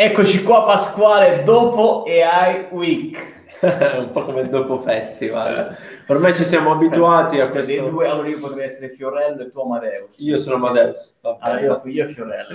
Eccoci qua Pasquale, dopo AI Week. un po' come dopo festival. Ormai ci siamo abituati a questo. Dei due, allora io potrei essere Fiorello e tu Amadeus. Io sono Amadeus. Allora io, io e Fiorello,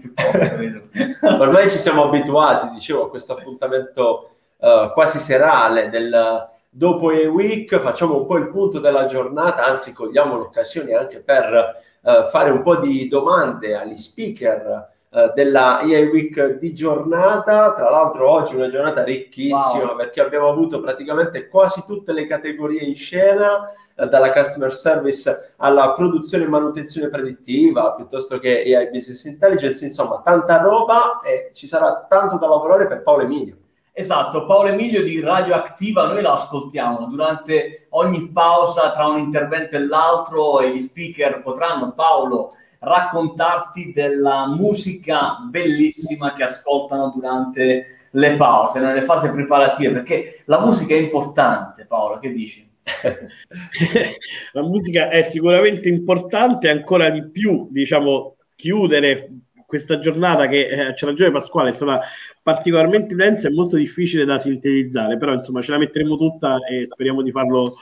più Ormai ci siamo abituati, dicevo, a questo appuntamento uh, quasi serale del dopo AI Week. Facciamo un po' il punto della giornata, anzi cogliamo l'occasione anche per uh, fare un po' di domande agli speaker eh, della EA Week di giornata. Tra l'altro oggi una giornata ricchissima wow. perché abbiamo avuto praticamente quasi tutte le categorie in scena, eh, dalla customer service alla produzione e manutenzione predittiva, piuttosto che AI Business Intelligence, insomma tanta roba e ci sarà tanto da lavorare per Paolo Emilio. Esatto, Paolo Emilio di Radioattiva, noi lo ascoltiamo durante ogni pausa tra un intervento e l'altro e gli speaker potranno, Paolo, raccontarti della musica bellissima che ascoltano durante le pause, nelle fasi preparative, perché la musica è importante, Paolo, che dici? la musica è sicuramente importante, ancora di più, diciamo, chiudere questa giornata che eh, c'è ragione Pasquale è stata particolarmente densa e molto difficile da sintetizzare, però insomma ce la metteremo tutta e speriamo di farlo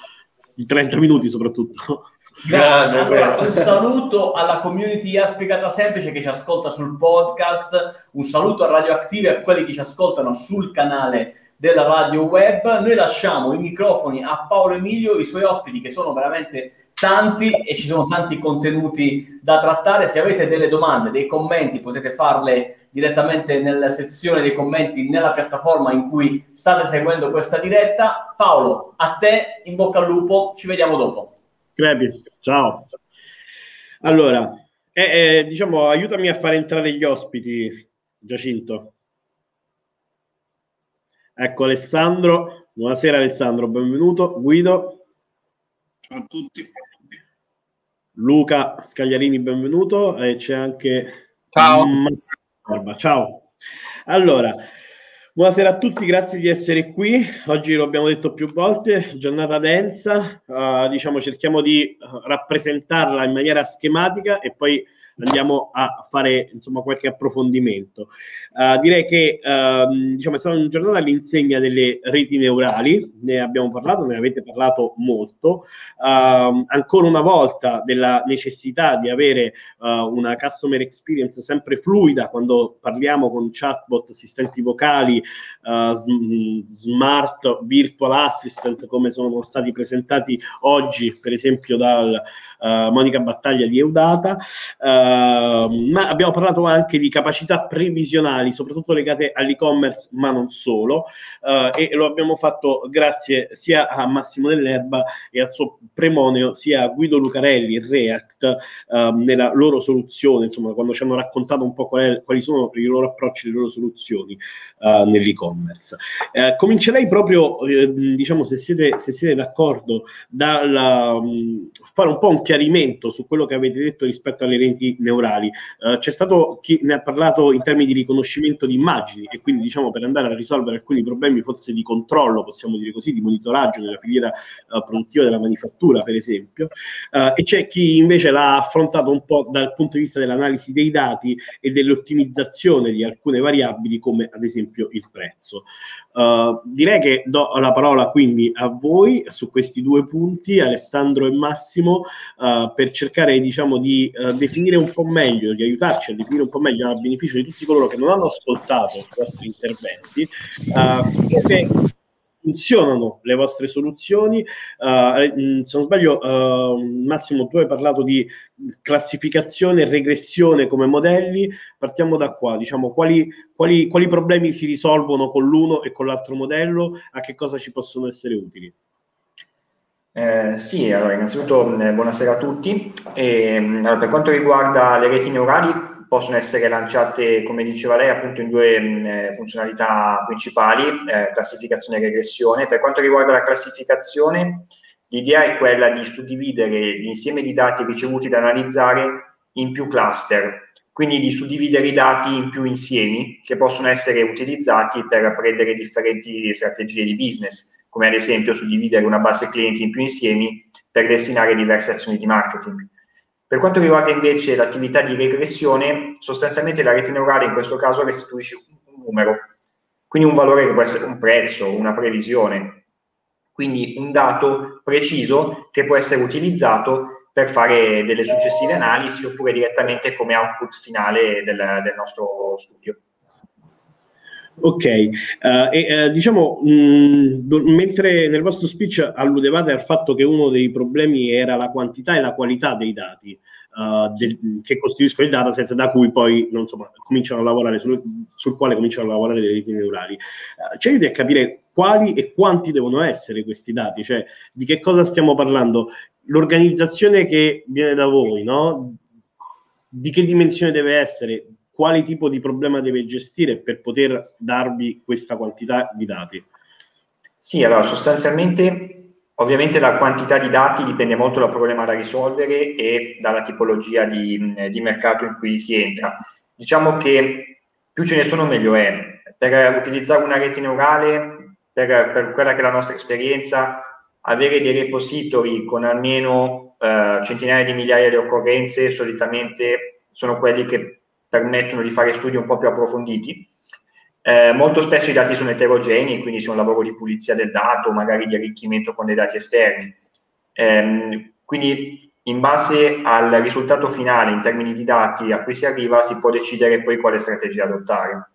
in 30 minuti soprattutto. Grande, allora, un saluto alla community A Spiegata Semplice che ci ascolta sul podcast, un saluto a Radioattive e a quelli che ci ascoltano sul canale della radio web. Noi lasciamo i microfoni a Paolo Emilio, i suoi ospiti che sono veramente tanti e ci sono tanti contenuti da trattare. Se avete delle domande, dei commenti, potete farle direttamente nella sezione dei commenti nella piattaforma in cui state seguendo questa diretta. Paolo, a te in bocca al lupo, ci vediamo dopo. Crepi, ciao. Allora, eh, eh, diciamo, aiutami a fare entrare gli ospiti, Giacinto. Ecco Alessandro, buonasera Alessandro, benvenuto. Guido. Ciao a tutti. Luca Scagliarini, benvenuto. E c'è anche... Ciao. Ciao. Allora, Buonasera a tutti, grazie di essere qui. Oggi lo abbiamo detto più volte, giornata densa, uh, diciamo cerchiamo di rappresentarla in maniera schematica e poi andiamo a fare insomma qualche approfondimento. Uh, direi che uh, diciamo, è stata una giornata all'insegna delle reti neurali, ne abbiamo parlato, ne avete parlato molto. Uh, ancora una volta della necessità di avere una customer experience sempre fluida quando parliamo con chatbot, assistenti vocali, smart virtual assistant come sono stati presentati oggi per esempio dal Monica Battaglia di Eudata, uh, ma abbiamo parlato anche di capacità previsionali, soprattutto legate all'e-commerce, ma non solo, uh, e lo abbiamo fatto grazie sia a Massimo Dell'Erba e al suo premoneo, sia a Guido Lucarelli, React, ehm, nella loro soluzione, insomma, quando ci hanno raccontato un po' qual è, quali sono i loro approcci, le loro soluzioni nell'e-commerce. comincerei proprio, diciamo, se siete, se siete d'accordo, dal um, fare un po' un chiarimento su quello che avete detto rispetto alle reti neurali. Uh, c'è stato chi ne ha parlato in termini di riconoscimento di immagini e quindi diciamo per andare a risolvere alcuni problemi forse di controllo, possiamo dire così, di monitoraggio nella filiera uh, produttiva della manifattura, per esempio, uh, e c'è chi invece l'ha affrontato un po' dal punto di vista dell'analisi dei dati e dell'ottimizzazione di alcune variabili come ad esempio il prezzo. direi che do la parola quindi a voi su questi due punti, Alessandro e Massimo, uh, per cercare diciamo, di definire un po' meglio, di aiutarci a definire un po' meglio a beneficio di tutti coloro che non hanno ascoltato i vostri interventi, uh, come funzionano le vostre soluzioni. Uh, se non sbaglio, uh, Massimo, tu hai parlato di classificazione e regressione come modelli. Partiamo da qua, diciamo, quali, quali, quali problemi si risolvono con l'uno e con l'altro modello, a che cosa ci possono essere utili? Eh, sì, allora innanzitutto eh, buonasera a tutti. E, allora, per quanto riguarda le reti neurali, possono essere lanciate, come diceva lei, appunto in due mh, eh, funzionalità principali, eh, classificazione e regressione. Per quanto riguarda la classificazione, l'idea è quella di suddividere l'insieme di dati ricevuti da analizzare in più cluster, quindi di suddividere i dati in più insiemi che possono essere utilizzati per prendere differenti strategie di business come ad esempio suddividere una base clienti in più insiemi per destinare diverse azioni di marketing. Per quanto riguarda invece l'attività di regressione, sostanzialmente la rete neurale in questo caso restituisce numero. Quindi un valore che può essere un prezzo, una previsione, quindi un dato preciso che può essere utilizzato per fare delle successive analisi oppure direttamente come output finale del, del nostro studio. Ok, uh, e uh, diciamo, mh, mentre nel vostro speech alludevate al fatto che uno dei problemi era la quantità e la qualità dei dati uh, del, che costituiscono i dataset da cui poi insomma, cominciano a lavorare, sul, sul, quale cominciano a lavorare le reti neurali, ci aiuti a capire quali e quanti devono essere questi dati, cioè di che cosa stiamo parlando? L'organizzazione che viene da voi, no? Di che dimensione deve essere? Quale tipo di problema deve gestire per poter darvi questa quantità di dati? Sì, allora sostanzialmente ovviamente la quantità di dati dipende molto dal problema da risolvere e dalla tipologia di, di mercato in cui si entra. Diciamo che più ce ne sono meglio è. Per utilizzare una rete neurale, per, per quella che è la nostra esperienza, avere dei repository con almeno eh, centinaia di migliaia di occorrenze solitamente sono quelli che permettono di fare studi un po' più approfonditi. Eh, molto spesso i dati sono eterogenei, quindi c'è un lavoro di pulizia del dato, magari di arricchimento con dei dati esterni. Eh, quindi in base al risultato finale in termini di dati a cui si arriva si può decidere poi quale strategia adottare.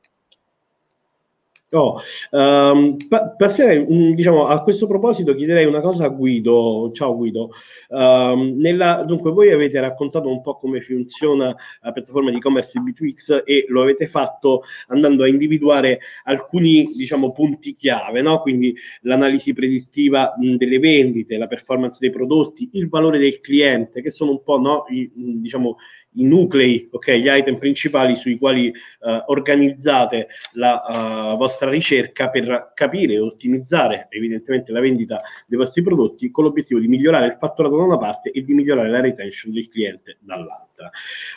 Oh, um, pa- passerei, mm, diciamo, a questo proposito chiederei una cosa a Guido. Ciao Guido. Um, nella, dunque, voi avete raccontato un po' come funziona la piattaforma di e-commerce Bitwix e lo avete fatto andando a individuare alcuni, diciamo, punti chiave, no? Quindi l'analisi predittiva mh, delle vendite, la performance dei prodotti, il valore del cliente, che sono un po', no, i, mh, diciamo, i nuclei, ok, gli item principali sui quali uh, organizzate la uh, vostra ricerca per capire e ottimizzare evidentemente la vendita dei vostri prodotti con l'obiettivo di migliorare il fatturato da una parte e di migliorare la retention del cliente dall'altra.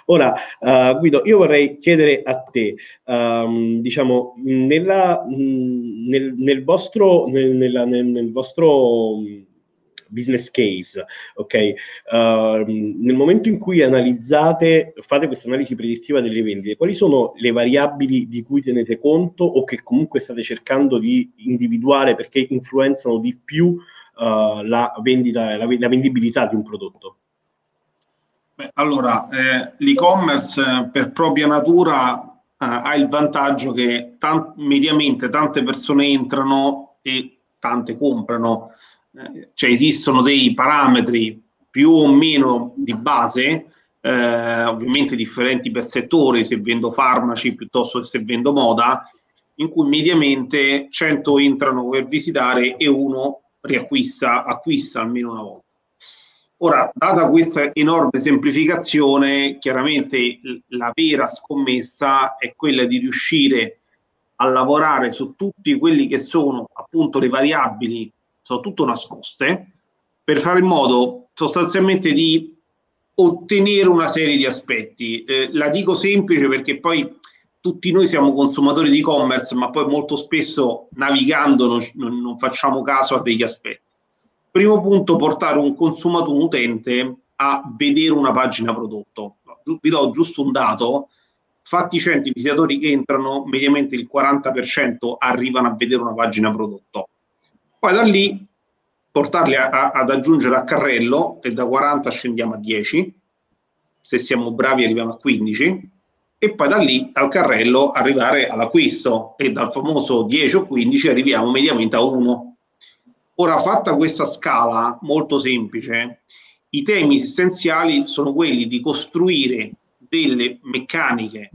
Ora, uh, Guido, io vorrei chiedere a te, um, diciamo, nella, mh, nel, nel, vostro, nel, nella, nel, nel vostro business case, ok? Uh, nel momento in cui analizzate, fate questa analisi predittiva delle vendite, quali sono le variabili di cui tenete conto o che comunque state cercando di individuare perché influenzano di più uh, la vendita, la, la vendibilità di un prodotto? Beh, allora, eh, l'e-commerce per propria natura eh, ha il vantaggio che tant- mediamente tante persone entrano e tante comprano cioè esistono dei parametri più o meno di base, eh, ovviamente differenti per settore, se vendo farmaci piuttosto che se vendo moda, in cui mediamente 100 entrano per visitare e uno riacquista, acquista almeno una volta. Ora, data questa enorme semplificazione, chiaramente la vera scommessa è quella di riuscire a lavorare su tutti quelli che sono appunto le variabili soprattutto nascoste, per fare in modo sostanzialmente di ottenere una serie di aspetti. Eh, la dico semplice perché poi tutti noi siamo consumatori di e-commerce, ma poi molto spesso navigando non, non facciamo caso a degli aspetti. Primo punto, portare un consumatore, un utente, a vedere una pagina prodotto. Vi do giusto un dato, fatti 100 visitatori che entrano, mediamente il 40% arrivano a vedere una pagina prodotto. Poi da lì portarli a, a, ad aggiungere a carrello e da 40 scendiamo a 10, se siamo bravi arriviamo a 15 e poi da lì dal carrello arrivare all'acquisto. E dal famoso 10 o 15 arriviamo mediamente a 1. Ora, fatta questa scala molto semplice, i temi essenziali sono quelli di costruire delle meccaniche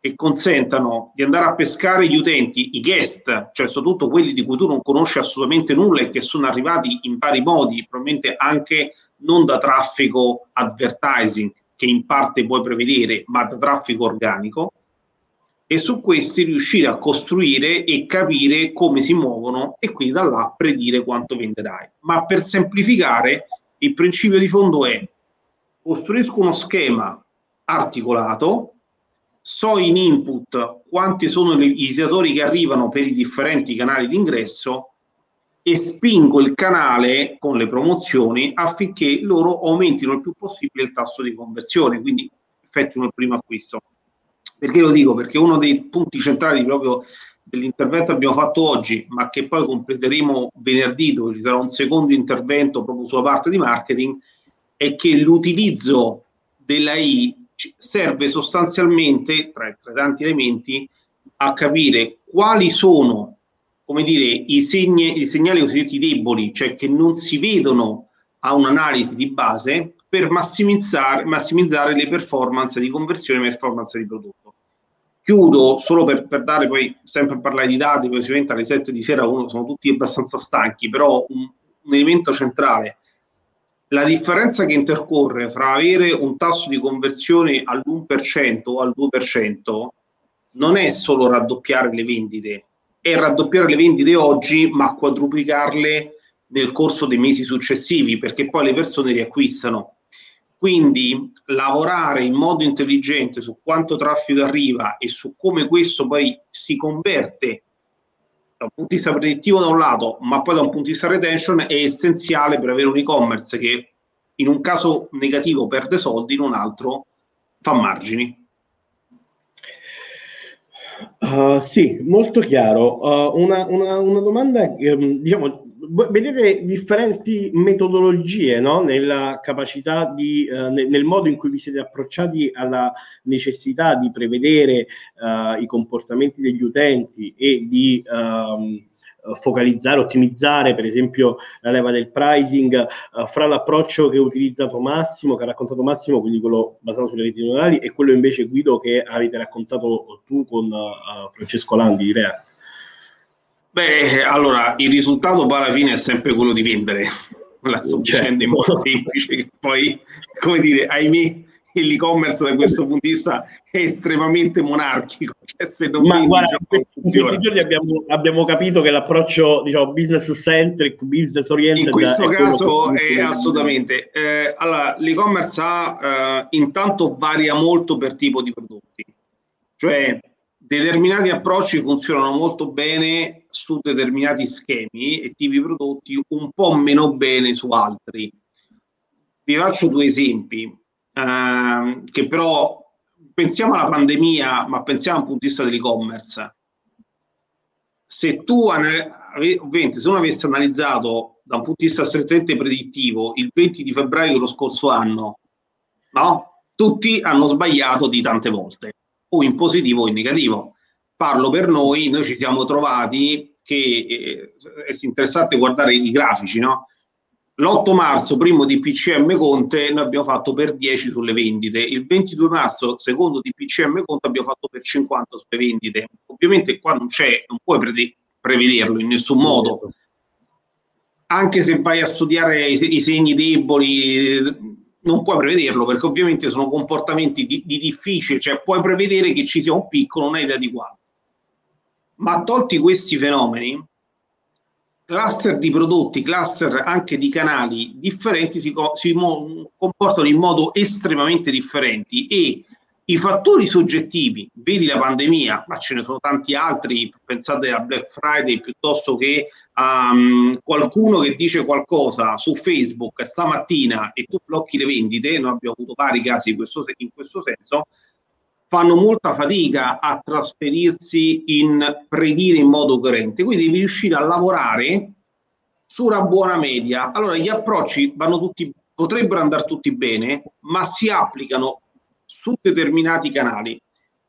che consentano di andare a pescare gli utenti, i guest, cioè soprattutto quelli di cui tu non conosci assolutamente nulla e che sono arrivati in vari modi, probabilmente anche non da traffico advertising, che in parte puoi prevedere, ma da traffico organico, e su questi riuscire a costruire e capire come si muovono e quindi da là predire quanto venderai. Ma per semplificare, il principio di fondo è costruisco uno schema articolato so in input quanti sono i visitatori che arrivano per i differenti canali di ingresso e spingo il canale con le promozioni affinché loro aumentino il più possibile il tasso di conversione, quindi effettuino il primo acquisto. Perché lo dico? Perché uno dei punti centrali proprio dell'intervento che abbiamo fatto oggi, ma che poi completeremo venerdì, dove ci sarà un secondo intervento proprio sulla parte di marketing, è che l'utilizzo dell'AI serve sostanzialmente, tra, tra tanti elementi, a capire quali sono come dire, i, segni, i segnali cosiddetti deboli, cioè che non si vedono a un'analisi di base per massimizzare, massimizzare le performance di conversione e performance di prodotto. Chiudo solo per, per, dare poi sempre a parlare di dati, poi sicuramente alle 7 di sera uno, sono tutti abbastanza stanchi, però un, un elemento centrale la differenza che intercorre fra avere un tasso di conversione all'1% o al 2% non è solo raddoppiare le vendite, è raddoppiare le vendite oggi, ma quadruplicarle nel corso dei mesi successivi, perché poi le persone riacquistano. Quindi lavorare in modo intelligente su quanto traffico arriva e su come questo poi si converte da un punto di vista predittivo da un lato, ma poi da un punto di vista retention è essenziale per avere un e-commerce che in un caso negativo perde soldi, in un altro fa margini. Uh, sì, molto chiaro. Uh, una, una, una, domanda, um, diciamo, vedete differenti metodologie no? nella capacità di, uh, nel, modo in cui vi siete approcciati alla necessità di prevedere i comportamenti degli utenti e di um, focalizzare, ottimizzare per esempio la leva del pricing uh, fra l'approccio che ha utilizzato Massimo, che ha raccontato Massimo, quindi quello basato sulle reti neuronali, e quello invece Guido che avete raccontato tu con uh, Francesco Landi di React? Beh, allora il risultato poi alla fine è sempre quello di vendere. La sto certo. dicendo in modo semplice, che poi, come dire, ahimè, l'e-commerce da questo punto di vista è estremamente monarchico. Cioè se non Ma guarda, in questi giorni abbiamo, abbiamo, capito che l'approccio diciamo, business centric, business oriented in questo è caso è assolutamente. Eh, allora, l'e-commerce ha, eh, intanto varia molto per tipo di prodotti, cioè determinati approcci funzionano molto bene su determinati schemi e tipi prodotti, un po' meno bene su altri. Vi faccio due esempi ehm, che però pensiamo alla pandemia, ma pensiamo dal punto di vista dell'e-commerce. Se tu, ovviamente, se uno avesse analizzato da un punto di vista strettamente predittivo il 20 di febbraio dello scorso anno, no? Tutti hanno sbagliato di tante volte, o in positivo o in negativo. Parlo per noi, noi ci siamo trovati che eh, è interessante guardare i grafici, no? L'8 marzo, primo di PCM Conte, noi abbiamo fatto per 10 sulle vendite. Il 22 marzo, secondo di PCM Conte, abbiamo fatto per 50 sulle vendite. Ovviamente qua non c'è, non puoi pre- prevederlo in nessun modo. Anche se vai a studiare i, i, segni deboli, non puoi prevederlo perché ovviamente sono comportamenti di, di difficile, cioè puoi prevedere che ci sia un picco, non hai idea di quale. Ma tolti questi fenomeni, cluster di prodotti, cluster anche di canali differenti si, si mo- comportano in modo estremamente differenti e i fattori soggettivi, vedi la pandemia, ma ce ne sono tanti altri, pensate a Black Friday piuttosto che a um, qualcuno che dice qualcosa su Facebook stamattina e tu blocchi le vendite, noi abbiamo avuto vari casi in questo, in questo senso, fanno molta fatica a trasferirsi in predire in modo coerente. Quindi devi riuscire a lavorare su una buona media. Allora gli approcci vanno tutti, potrebbero andare tutti bene, ma si applicano su determinati canali.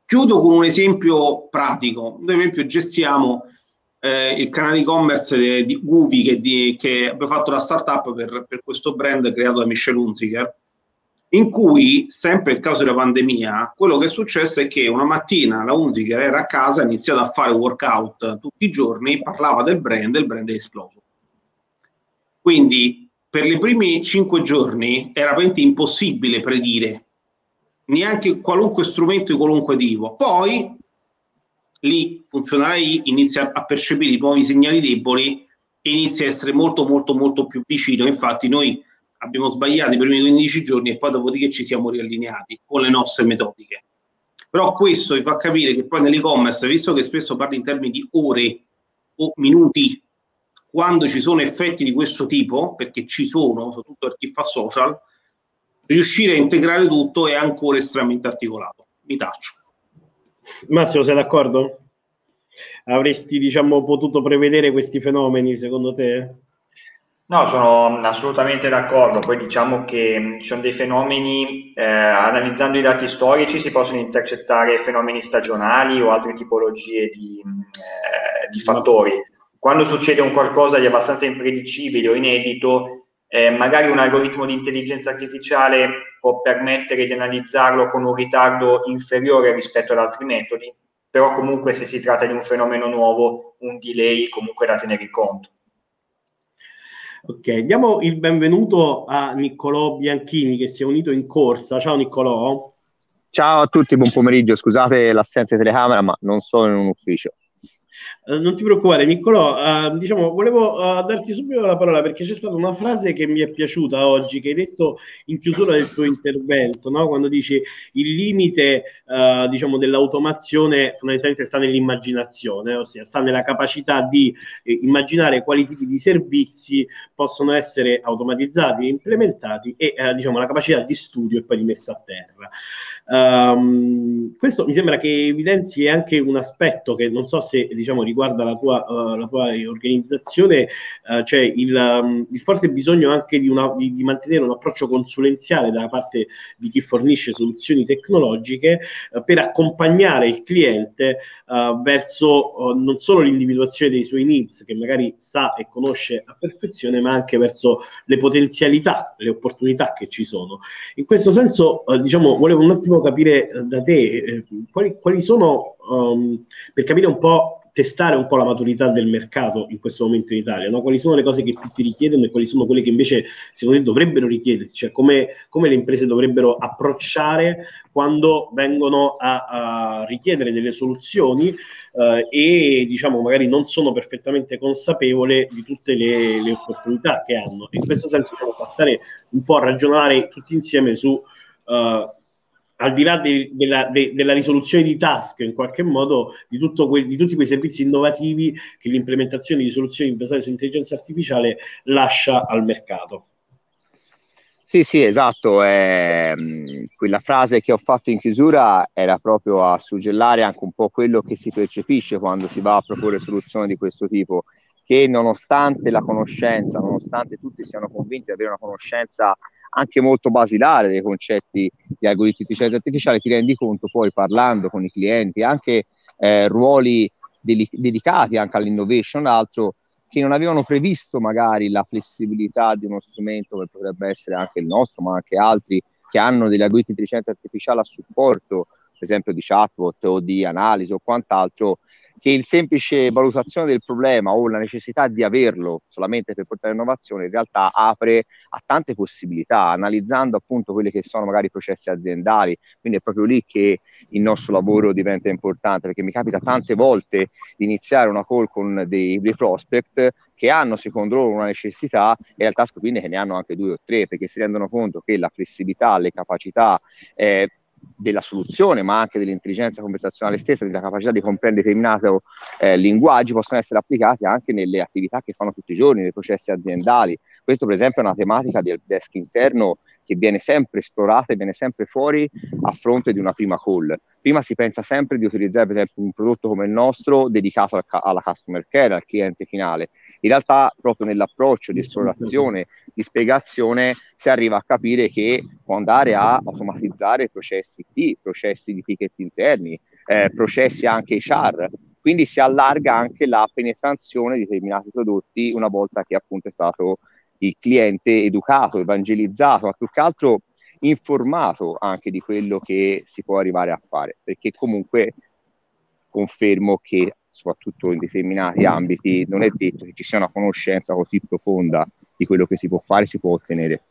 Chiudo con un esempio pratico. Noi, ad esempio, gestiamo eh, il canale e-commerce di, di che, che abbiamo fatto la startup per, per questo brand creato da Michel Hunziker in cui, sempre il caso della pandemia, quello che è successo è che una mattina la Unziger era a casa, ha iniziato a fare workout tutti i giorni, parlava del brand e il brand è esploso. Quindi per i primi cinque giorni era veramente impossibile predire, neanche qualunque strumento di qualunque tipo. Poi lì funzionerai, inizia a percepire i nuovi segnali deboli e inizia a essere molto molto molto più vicino. Infatti noi abbiamo sbagliato i primi 15 giorni e poi dopodiché ci siamo riallineati con le nostre metodiche. Però questo vi fa capire che poi nell'e-commerce, visto che spesso parli in termini di ore o minuti, quando ci sono effetti di questo tipo, perché ci sono, soprattutto per chi fa social, riuscire a integrare tutto è ancora estremamente articolato. Mi taccio. Massimo, sei d'accordo? Avresti, diciamo, potuto prevedere questi fenomeni, secondo te? No, sono assolutamente d'accordo. Poi diciamo che ci sono dei fenomeni, eh, analizzando i dati storici si possono intercettare fenomeni stagionali o altre tipologie di, eh, di fattori. Quando succede un qualcosa di abbastanza impredicibile o inedito, eh, magari un algoritmo di intelligenza artificiale può permettere di analizzarlo con un ritardo inferiore rispetto ad altri metodi, però comunque se si tratta di un fenomeno nuovo, un delay comunque da tenere in conto. Ok, diamo il benvenuto a Niccolò Bianchini che si è unito in corsa. Ciao Niccolò. Ciao a tutti, buon pomeriggio. Scusate l'assenza di telecamera, ma non sono in un ufficio. Eh, non ti preoccupare, Niccolò. Uh, diciamo, volevo uh, darti subito la parola perché c'è stata una frase che mi è piaciuta oggi, che hai detto in chiusura del tuo intervento, no? quando dici il limite diciamo, dell'automazione fondamentalmente sta nell'immaginazione, ossia sta nella capacità di eh, immaginare quali tipi di servizi possono essere automatizzati e implementati e diciamo, la capacità di studio e poi di messa a terra. Um, questo mi sembra che evidenzi anche un aspetto che non so se diciamo, riguarda la tua, uh, la tua organizzazione, uh, cioè il, um, il, forte bisogno anche di, una, di, di, mantenere un approccio consulenziale da parte di chi fornisce soluzioni tecnologiche uh, per accompagnare il cliente verso non solo l'individuazione dei suoi needs, che magari sa e conosce a perfezione, ma anche verso le potenzialità, le opportunità che ci sono. In questo senso, diciamo, volevo un attimo capire da te eh, quali, quali, sono, um, per capire un po' testare un po' la maturità del mercato in questo momento in Italia, no? quali sono le cose che più ti richiedono e quali sono quelle che invece secondo te dovrebbero richiederti, cioè come, come le imprese dovrebbero approcciare quando vengono a, a richiedere delle soluzioni eh, e diciamo magari non sono perfettamente consapevole di tutte le, le opportunità che hanno. In questo senso dobbiamo passare un po' a ragionare tutti insieme su uh, al di là de, della, de, della, risoluzione di task, in qualche modo, di, que, di, tutti quei servizi innovativi che l'implementazione di soluzioni basate su intelligenza artificiale lascia al mercato. Sì, sì, esatto. Eh, quella frase che ho fatto in chiusura era proprio a suggellare anche un po' quello che si percepisce quando si va a proporre soluzioni di questo tipo, che nonostante la conoscenza, nonostante tutti siano convinti di avere una conoscenza anche molto basilare dei concetti di algoritmi di intelligenza artificiale, ti rendi conto poi parlando con i clienti, anche eh, ruoli deli- dedicati anche all'innovation, altro che non avevano previsto magari la flessibilità di uno strumento che potrebbe essere anche il nostro, ma anche altri che hanno degli algoritmi di intelligenza artificiale a supporto, per esempio di chatbot o di analisi o quant'altro, che il semplice valutazione del problema o la necessità di averlo solamente per portare innovazione in realtà apre a tante possibilità, analizzando appunto quelli che sono magari i processi aziendali, quindi è proprio lì che il nostro lavoro diventa importante, perché mi capita tante volte di iniziare una call con dei, dei prospect che hanno secondo loro una necessità e in realtà scoprire che ne hanno anche due o tre, perché si rendono conto che la flessibilità, le capacità eh, della soluzione, ma anche dell'intelligenza conversazionale stessa, della capacità di comprendere determinati eh, linguaggi, possono essere applicati anche nelle attività che fanno tutti i giorni, nei processi aziendali. Questo, per esempio, è una tematica del desk interno che viene sempre esplorata e viene sempre fuori a fronte di una prima call. Prima si pensa sempre di utilizzare, per esempio, un prodotto come il nostro dedicato al, alla customer care, al cliente finale. In realtà, proprio nell'approccio di esplorazione, di spiegazione, si arriva a capire che può andare a automatizzare processi T, processi di ticket interni, eh, processi anche HR, quindi si allarga anche la penetrazione di determinati prodotti una volta che appunto è stato il cliente educato, evangelizzato, ma più che altro informato anche di quello che si può arrivare a fare, perché comunque confermo che soprattutto in determinati ambiti non è detto che ci sia una conoscenza così profonda di quello che si può fare e si può ottenere.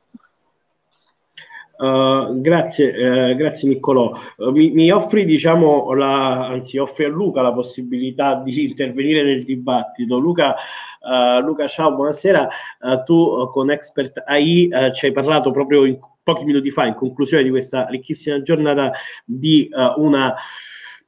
Uh, grazie, uh, grazie Niccolò. Uh, mi, mi, offri, diciamo, la, anzi, offri a Luca la possibilità di intervenire nel dibattito. Luca, Luca ciao, buonasera. tu con Expert AI ci hai parlato proprio in, pochi minuti fa, in conclusione di questa ricchissima giornata, di una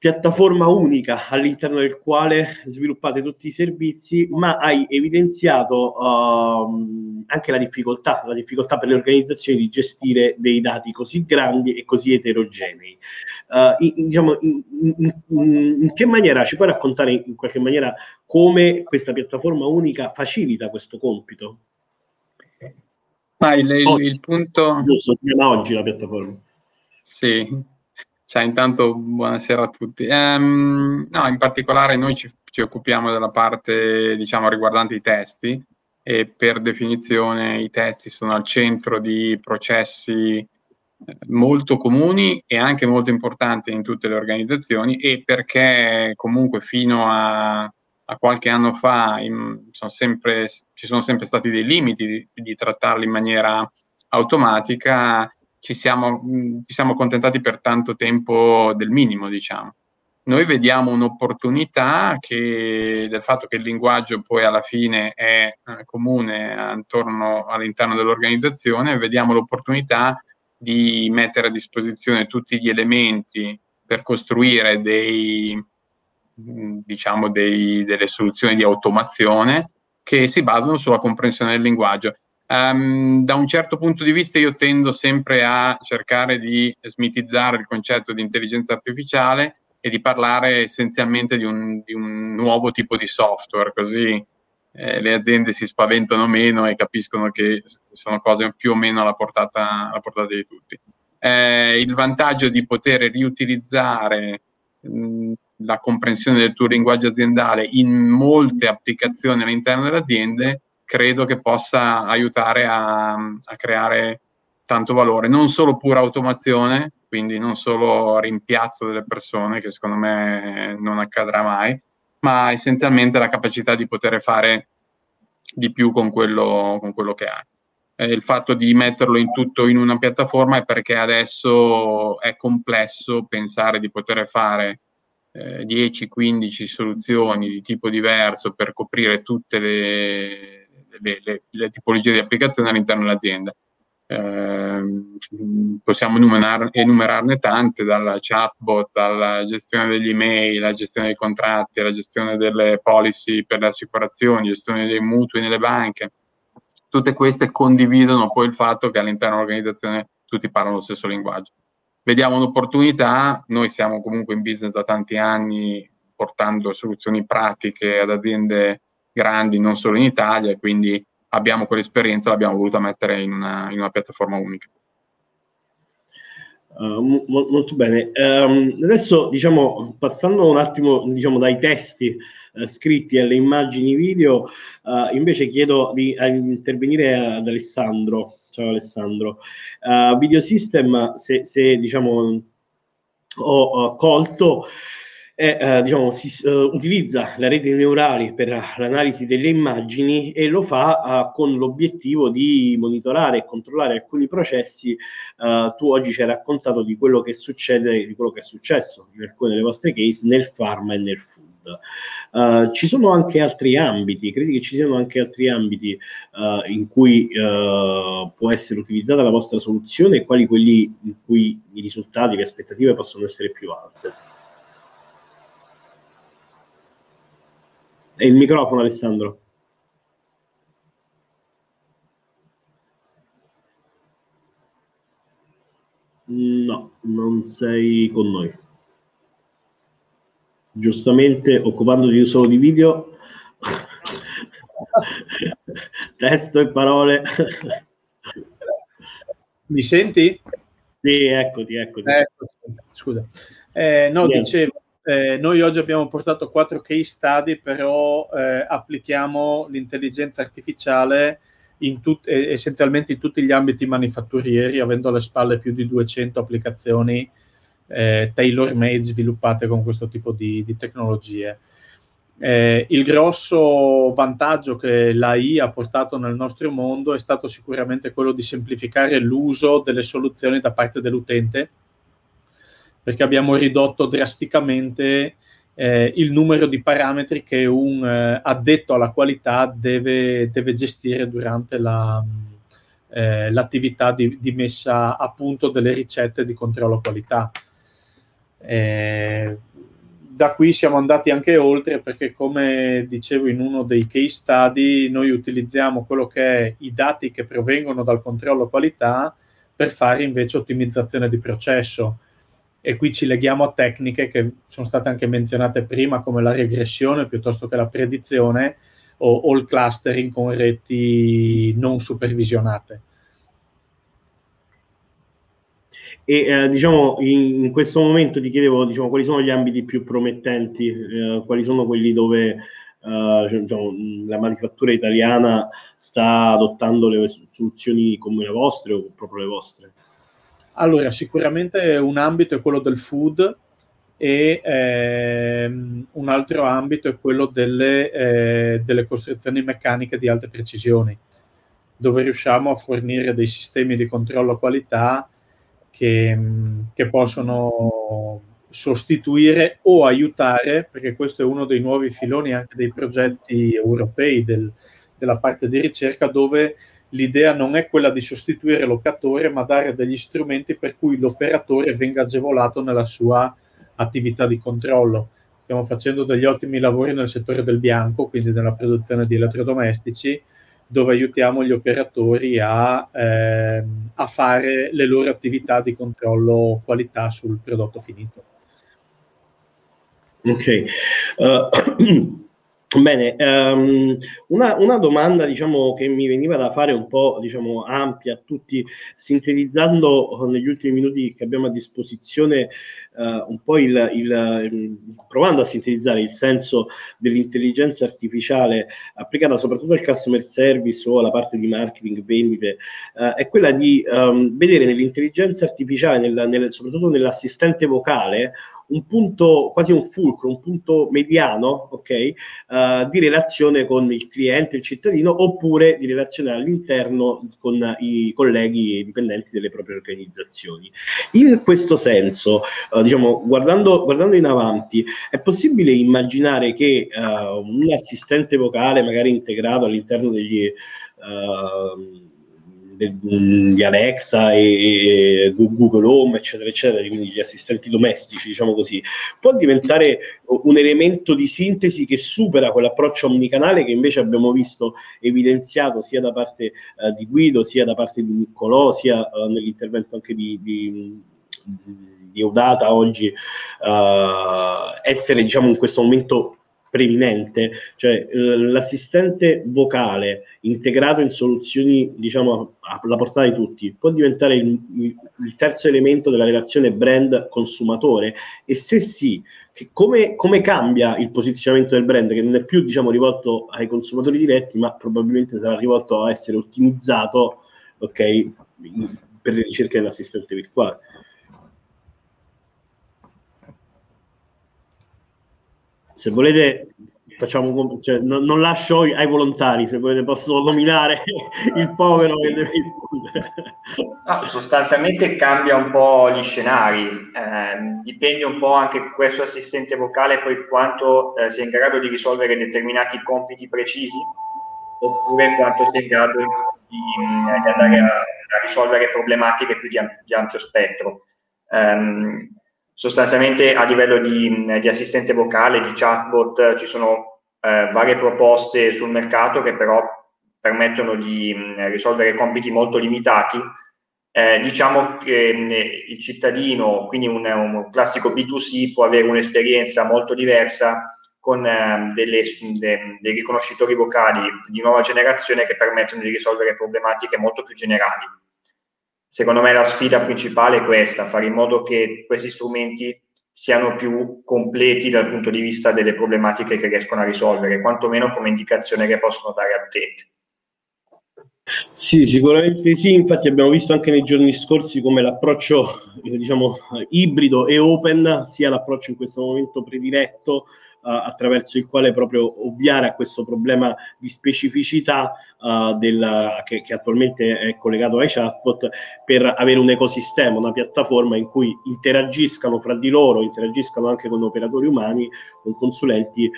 piattaforma unica all'interno del quale sviluppate tutti i servizi, ma hai evidenziato uh, anche la difficoltà, la difficoltà per le organizzazioni di gestire dei dati così grandi e così eterogenei. uh, in, diciamo, in, in, in, che maniera ci puoi raccontare in qualche maniera come questa piattaforma unica facilita questo compito? Ah, il, il, il, punto... Giusto, oggi la piattaforma. Sì, cioè, intanto buonasera a tutti. Um, no, in particolare noi ci, ci, occupiamo della parte, diciamo, riguardante i testi e per definizione i testi sono al centro di processi eh, molto comuni e anche molto importanti in tutte le organizzazioni e perché comunque fino a, a qualche anno fa in, sono sempre, ci sono sempre stati dei limiti di, di trattarli in maniera automatica ci siamo, mh, ci siamo accontentati per tanto tempo del minimo, diciamo. Noi vediamo un'opportunità che, del fatto che il linguaggio poi alla fine è eh, comune attorno all'interno dell'organizzazione, vediamo l'opportunità di mettere a disposizione tutti gli elementi per costruire dei, diciamo dei, delle soluzioni di automazione che si basano sulla comprensione del linguaggio. Um, da un certo punto di vista io tendo sempre a cercare di smitizzare il concetto di intelligenza artificiale e di parlare essenzialmente di un, di un nuovo tipo di software, così eh, le aziende si spaventano meno e capiscono che sono cose più o meno alla portata, alla portata di tutti. Eh, il vantaggio di poter riutilizzare mh, la comprensione del tuo linguaggio aziendale in molte applicazioni all'interno delle aziende credo che possa aiutare a, a creare tanto valore, non solo pura automazione, quindi non solo rimpiazzo delle persone, che secondo me non accadrà mai, ma essenzialmente la capacità di poter fare di più con quello, con quello che ha. Eh, il fatto di metterlo in tutto in una piattaforma è perché adesso è complesso pensare di poter fare eh, 10-15 soluzioni di tipo diverso per coprire tutte le, le, le, le tipologie di applicazioni all'interno dell'azienda. Eh, possiamo enumerar, enumerarne tante, dalla chatbot alla gestione degli email, alla gestione dei contratti, alla gestione delle policy per le assicurazioni, gestione dei mutui nelle banche. Tutte queste condividono poi il fatto che all'interno dell'organizzazione tutti parlano lo stesso linguaggio. Vediamo un'opportunità, noi siamo comunque in business da tanti anni portando soluzioni pratiche ad aziende grandi non solo in Italia, quindi abbiamo quell'esperienza, l'abbiamo voluta mettere in una, in una piattaforma unica. Uh, mo- molto bene. Um, adesso, diciamo, passando un attimo diciamo, dai testi uh, scritti alle immagini video, uh, invece chiedo di intervenire ad Alessandro. Ciao Alessandro. Video System, se, se diciamo, ho colto, è, eh, diciamo, si uh, utilizza le reti neurali per l'analisi delle immagini e lo fa uh, con l'obiettivo di monitorare e controllare alcuni processi. Uh, tu oggi ci hai raccontato di quello che succede, di quello che è successo in alcune delle vostre case nel pharma e nel food. ci sono anche altri ambiti, credi che ci siano anche altri ambiti in cui può essere utilizzata la vostra soluzione e quali quelli in cui i risultati, le aspettative possono essere più alte? E il microfono, Alessandro. No, non sei con noi. Giustamente, occupandoti solo di video, testo e parole. Mi senti? Sì, eccoti, eccoti. eccoti. Scusa. Eh, no, Niente. dicevo, eh, noi oggi abbiamo portato quattro case study, però eh, applichiamo l'intelligenza artificiale in tut- essenzialmente in tutti gli ambiti manifatturieri, avendo alle spalle più di 200 applicazioni eh, tailor-made sviluppate con questo tipo di, di tecnologie. Eh, il grosso vantaggio che l'AI ha portato nel nostro mondo è stato sicuramente quello di semplificare l'uso delle soluzioni da parte dell'utente perché abbiamo ridotto drasticamente eh, il numero di parametri che un eh, addetto alla qualità deve, deve gestire durante la, eh, l'attività di, di, messa a punto delle ricette di controllo qualità. Eh, da qui siamo andati anche oltre perché come dicevo in uno dei case study noi utilizziamo quello che è i dati che provengono dal controllo qualità per fare invece ottimizzazione di processo e qui ci leghiamo a tecniche che sono state anche menzionate prima come la regressione piuttosto che la predizione o, o il clustering con reti non supervisionate. E eh, diciamo in, in, questo momento ti chiedevo diciamo, quali sono gli ambiti più promettenti, eh, quali sono quelli dove eh, diciamo, la manifattura italiana sta adottando le soluzioni come le vostre o proprio le vostre? Allora, sicuramente un ambito è quello del food e ehm, un altro ambito è quello delle, eh, delle costruzioni meccaniche di alte precisioni, dove riusciamo a fornire dei sistemi di controllo qualità che, che possono sostituire o aiutare, perché questo è uno dei nuovi filoni anche dei progetti europei del, della parte di ricerca, dove l'idea non è quella di sostituire l'operatore, ma dare degli strumenti per cui l'operatore venga agevolato nella sua attività di controllo. Stiamo facendo degli ottimi lavori nel settore del bianco, quindi nella produzione di elettrodomestici, dove aiutiamo gli operatori a, eh, a fare le loro attività di controllo qualità sul prodotto finito. Ok. Uh, Bene, um, una, una, domanda diciamo, che mi veniva da fare un po' diciamo, ampia a tutti, sintetizzando negli ultimi minuti che abbiamo a disposizione uh, un po' il, il, provando a sintetizzare il senso dell'intelligenza artificiale applicata soprattutto al customer service o alla parte di marketing, vendite, uh, è quella di um, vedere nell'intelligenza artificiale, nel, nel, soprattutto nell'assistente vocale, un punto, quasi un fulcro, un punto mediano, ok, uh, di relazione con il cliente, il cittadino, oppure di relazione all'interno con i colleghi e i dipendenti delle proprie organizzazioni. In questo senso, uh, diciamo, guardando, guardando, in avanti, è possibile immaginare che uh, un assistente vocale, magari integrato all'interno degli di Alexa e, Google Home, eccetera, eccetera, quindi gli assistenti domestici, diciamo così, può diventare un elemento di sintesi che supera quell'approccio omnicanale che invece abbiamo visto evidenziato sia da parte uh, di Guido, sia da parte di Niccolò, sia uh, nell'intervento anche di, di di Eudata oggi uh, essere diciamo in questo momento preminente, cioè eh, l'assistente vocale integrato in soluzioni diciamo alla portata di tutti può diventare il, il terzo elemento della relazione brand consumatore. E se sì, come, come, cambia il posizionamento del brand che non è più diciamo rivolto ai consumatori diretti ma probabilmente sarà rivolto a essere ottimizzato ok per le ricerche dell'assistente virtuale se volete facciamo cioè, non, non, lascio ai volontari se volete posso nominare il povero che deve rispondere. No, sostanzialmente cambia un po' gli scenari eh, dipende un po' anche questo assistente vocale poi quanto eh, sia in grado di risolvere determinati compiti precisi oppure quanto sia in grado di, di andare a, a, risolvere problematiche più di, di ampio spettro. Um, sostanzialmente a livello di, di, assistente vocale, di chatbot, ci sono eh, varie proposte sul mercato che però permettono di mh, risolvere compiti molto limitati. Eh, diciamo che mh, il cittadino, quindi un, un, classico B2C, può avere un'esperienza molto diversa con eh, delle, de, dei riconoscitori vocali di nuova generazione che permettono di risolvere problematiche molto più generali secondo me la sfida principale è questa, fare in modo che questi strumenti siano più completi dal punto di vista delle problematiche che riescono a risolvere, quantomeno come indicazione che possono dare all'utente. Sì, sicuramente sì, infatti abbiamo visto anche nei giorni scorsi come l'approccio diciamo, ibrido e open sia l'approccio in questo momento prediletto attraverso il quale proprio ovviare a questo problema di specificità uh, del, che, che, attualmente è collegato ai chatbot per avere un ecosistema, una piattaforma in cui interagiscano fra di loro, interagiscano anche con operatori umani, con consulenti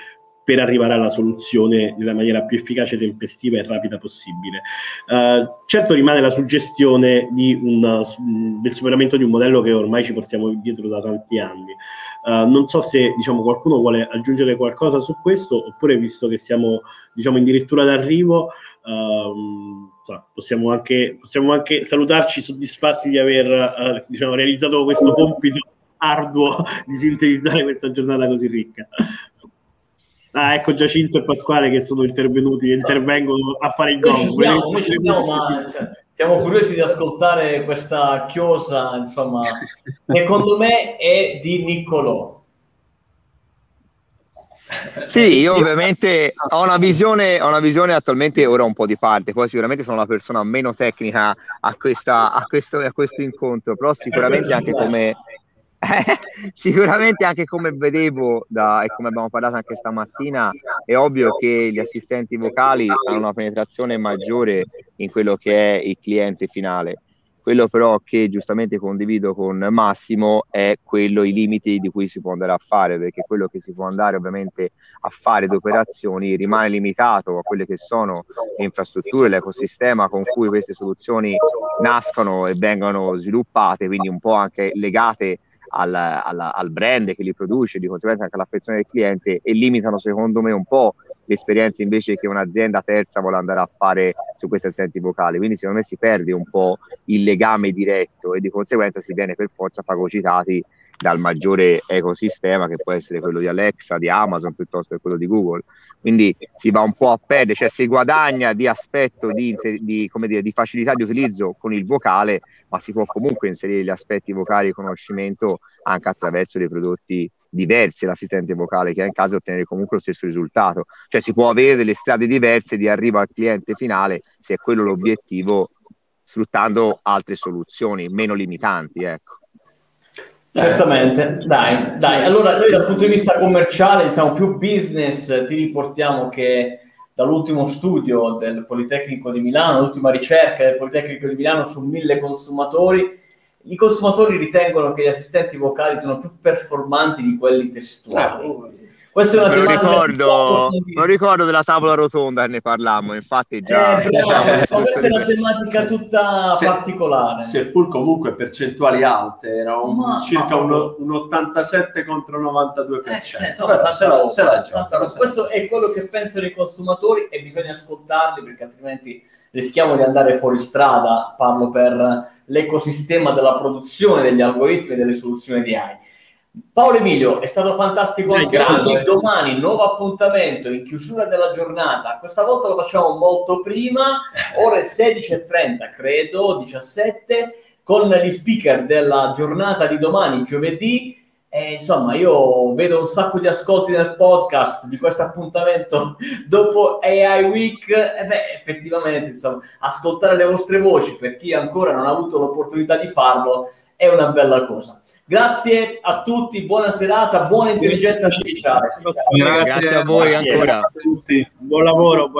per arrivare alla soluzione nella maniera più efficace, tempestiva e rapida possibile. Uh, certo rimane la suggestione un, del superamento di un modello che ormai ci portiamo dietro da tanti anni. Uh, non so se diciamo, qualcuno vuole aggiungere qualcosa su questo, oppure visto che siamo diciamo, addirittura d'arrivo, uh, possiamo, anche, possiamo, anche, salutarci soddisfatti di aver diciamo, realizzato questo compito arduo di sintetizzare questa giornata così ricca. Ah, ecco Giacinto e Pasquale che sono intervenuti e intervengono a fare il gol. Noi ci siamo, noi ci siamo, ma siamo curiosi di ascoltare questa chiosa, insomma, secondo me è di Niccolò. Sì, io ovviamente ho una, visione, ho una visione attualmente ora un po' di parte, poi sicuramente sono la persona meno tecnica a, questa, a, questo, a questo incontro, però sicuramente anche come, sicuramente anche come vedevo da, e come abbiamo parlato anche stamattina, è ovvio che gli assistenti vocali hanno una penetrazione maggiore in quello che è il cliente finale. Quello però che giustamente condivido con Massimo è quello i limiti di cui si può andare a fare, perché quello che si può andare ovviamente a fare di operazioni rimane limitato a quelle che sono le infrastrutture, l'ecosistema con cui queste soluzioni nascono e vengono sviluppate, quindi un po' anche legate al, al, al, brand che li produce, di conseguenza anche all'affezione del cliente e limitano secondo me un po' l'esperienza invece che un'azienda terza vuole andare a fare su questi assenti vocali. Quindi secondo me si perde un po' il legame diretto e di conseguenza si viene per forza fagocitati dal maggiore ecosistema che può essere quello di Alexa, di Amazon piuttosto che quello di Google. Quindi si va un po' a perdere, cioè si guadagna di aspetto di, di, dire, di facilità di utilizzo con il vocale, ma si può comunque inserire gli aspetti vocali di conoscimento anche attraverso dei prodotti diversi l'assistente vocale che ha in caso di ottenere comunque lo stesso risultato. Cioè si può avere delle strade diverse di arrivo al cliente finale se è quello l'obiettivo, sfruttando altre soluzioni meno limitanti. Ecco. Certamente, dai, dai. Allora noi dal punto di vista commerciale, diciamo più business, ti riportiamo che dall'ultimo studio del Politecnico di Milano, l'ultima ricerca del Politecnico di Milano su mille consumatori, i consumatori ritengono che gli assistenti vocali sono più performanti di quelli testuali. Ah, questa è una lo ricordo, lo ricordo della tavola rotonda che ne parlammo, infatti già... Eh, bravo, questa è una tematica tutta se, particolare. Seppur comunque percentuali alte, era un, ma, circa ma, un, un, 87 contro 92%. Eh, se, Però, se, la, se la gioca, questo è quello che pensano i consumatori e bisogna ascoltarli perché altrimenti rischiamo di andare fuori strada, parlo per l'ecosistema della produzione degli algoritmi e delle soluzioni di AI. Paolo Emilio, è stato fantastico anche oggi. Domani nuovo appuntamento in chiusura della giornata. Questa volta lo facciamo molto prima, ore 16.30, credo, 17, con gli speaker della giornata di domani, giovedì. E, insomma, io vedo un sacco di ascolti nel podcast di questo appuntamento dopo AI Week. E beh, effettivamente, insomma, ascoltare le vostre voci per chi ancora non ha avuto l'opportunità di farlo è una bella cosa. Grazie a tutti, buona serata, buona intelligenza artificiale. Grazie, Grazie a voi Grazie ancora. A tutti. Buon lavoro. Buon